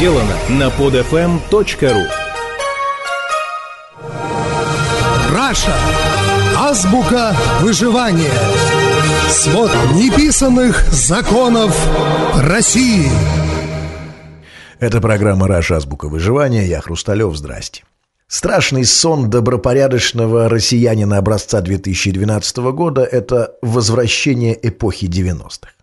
сделано на podfm.ru Раша. Азбука выживания. Свод неписанных законов России. Это программа «Раша. Азбука выживания». Я Хрусталев. Здрасте. Страшный сон добропорядочного россиянина образца 2012 года – это возвращение эпохи 90-х.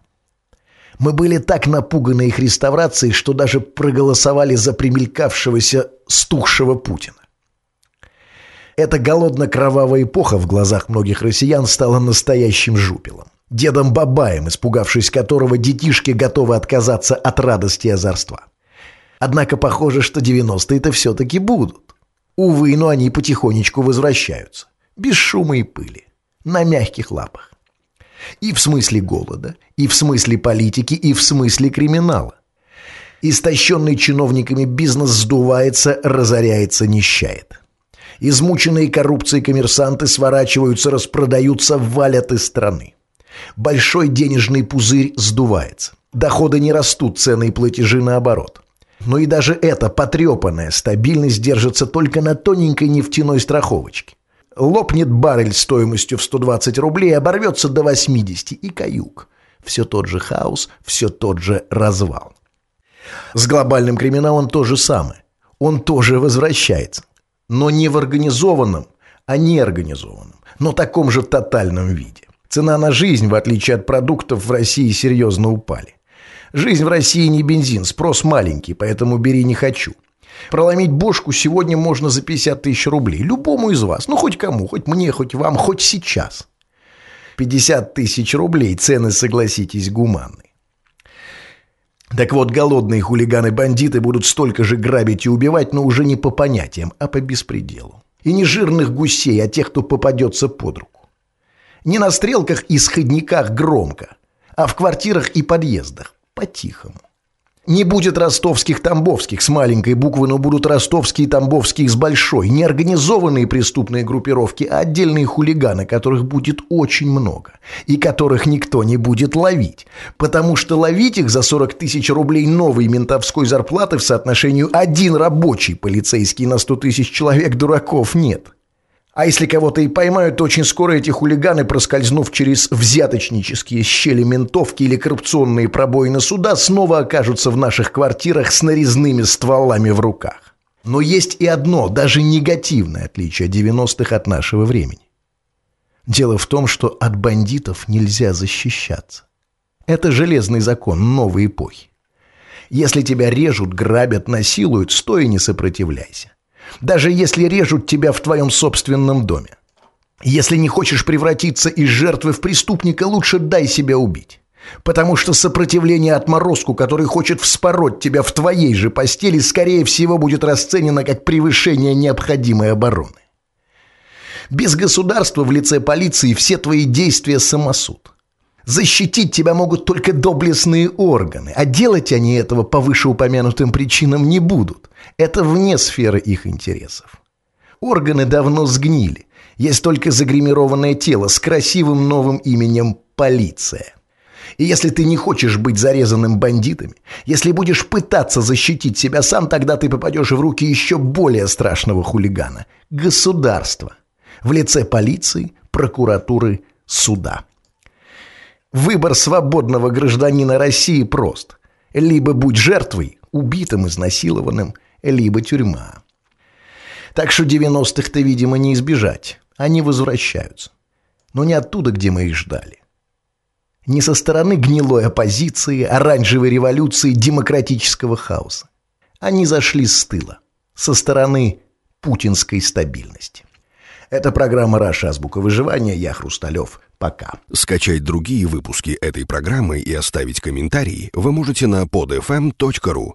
Мы были так напуганы их реставрацией, что даже проголосовали за примелькавшегося стухшего Путина. Эта голодно-кровавая эпоха в глазах многих россиян стала настоящим жупелом. Дедом Бабаем, испугавшись которого детишки готовы отказаться от радости и озорства. Однако похоже, что 90-е-то все-таки будут. Увы, но они потихонечку возвращаются. Без шума и пыли. На мягких лапах. И в смысле голода, и в смысле политики, и в смысле криминала. Истощенный чиновниками бизнес сдувается, разоряется, нищает. Измученные коррупцией коммерсанты сворачиваются, распродаются, валят из страны. Большой денежный пузырь сдувается. Доходы не растут, цены и платежи наоборот. Но и даже эта потрепанная стабильность держится только на тоненькой нефтяной страховочке. Лопнет баррель стоимостью в 120 рублей, оборвется до 80 и каюк. Все тот же хаос, все тот же развал. С глобальным криминалом то же самое. Он тоже возвращается. Но не в организованном, а неорганизованном, но таком же тотальном виде. Цена на жизнь, в отличие от продуктов, в России серьезно упали. Жизнь в России не бензин, спрос маленький, поэтому бери не хочу. Проломить бошку сегодня можно за 50 тысяч рублей. Любому из вас. Ну, хоть кому, хоть мне, хоть вам, хоть сейчас. 50 тысяч рублей. Цены, согласитесь, гуманные. Так вот, голодные хулиганы-бандиты будут столько же грабить и убивать, но уже не по понятиям, а по беспределу. И не жирных гусей, а тех, кто попадется под руку. Не на стрелках и сходниках громко, а в квартирах и подъездах по-тихому. Не будет ростовских-тамбовских с маленькой буквы, но будут ростовские и тамбовские с большой. Не организованные преступные группировки, а отдельные хулиганы, которых будет очень много. И которых никто не будет ловить. Потому что ловить их за 40 тысяч рублей новой ментовской зарплаты в соотношению один рабочий полицейский на 100 тысяч человек дураков нет. А если кого-то и поймают, то очень скоро эти хулиганы, проскользнув через взяточнические щели ментовки или коррупционные пробоины суда, снова окажутся в наших квартирах с нарезными стволами в руках. Но есть и одно, даже негативное отличие 90-х от нашего времени. Дело в том, что от бандитов нельзя защищаться. Это железный закон новой эпохи. Если тебя режут, грабят, насилуют, стой и не сопротивляйся даже если режут тебя в твоем собственном доме. Если не хочешь превратиться из жертвы в преступника, лучше дай себя убить. Потому что сопротивление отморозку, который хочет вспороть тебя в твоей же постели, скорее всего будет расценено как превышение необходимой обороны. Без государства в лице полиции все твои действия самосуд. Защитить тебя могут только доблестные органы, а делать они этого по вышеупомянутым причинам не будут. Это вне сферы их интересов. Органы давно сгнили. Есть только загримированное тело с красивым новым именем «полиция». И если ты не хочешь быть зарезанным бандитами, если будешь пытаться защитить себя сам, тогда ты попадешь в руки еще более страшного хулигана – государства в лице полиции, прокуратуры, суда. Выбор свободного гражданина России прост. Либо будь жертвой, убитым, изнасилованным, либо тюрьма. Так что 90-х-то, видимо, не избежать. Они возвращаются. Но не оттуда, где мы их ждали. Не со стороны гнилой оппозиции, оранжевой революции, демократического хаоса. Они зашли с тыла. Со стороны путинской стабильности. Это программа «Раша. Азбука выживания». Я Хрусталев. Пока. Скачать другие выпуски этой программы и оставить комментарии вы можете на podfm.ru.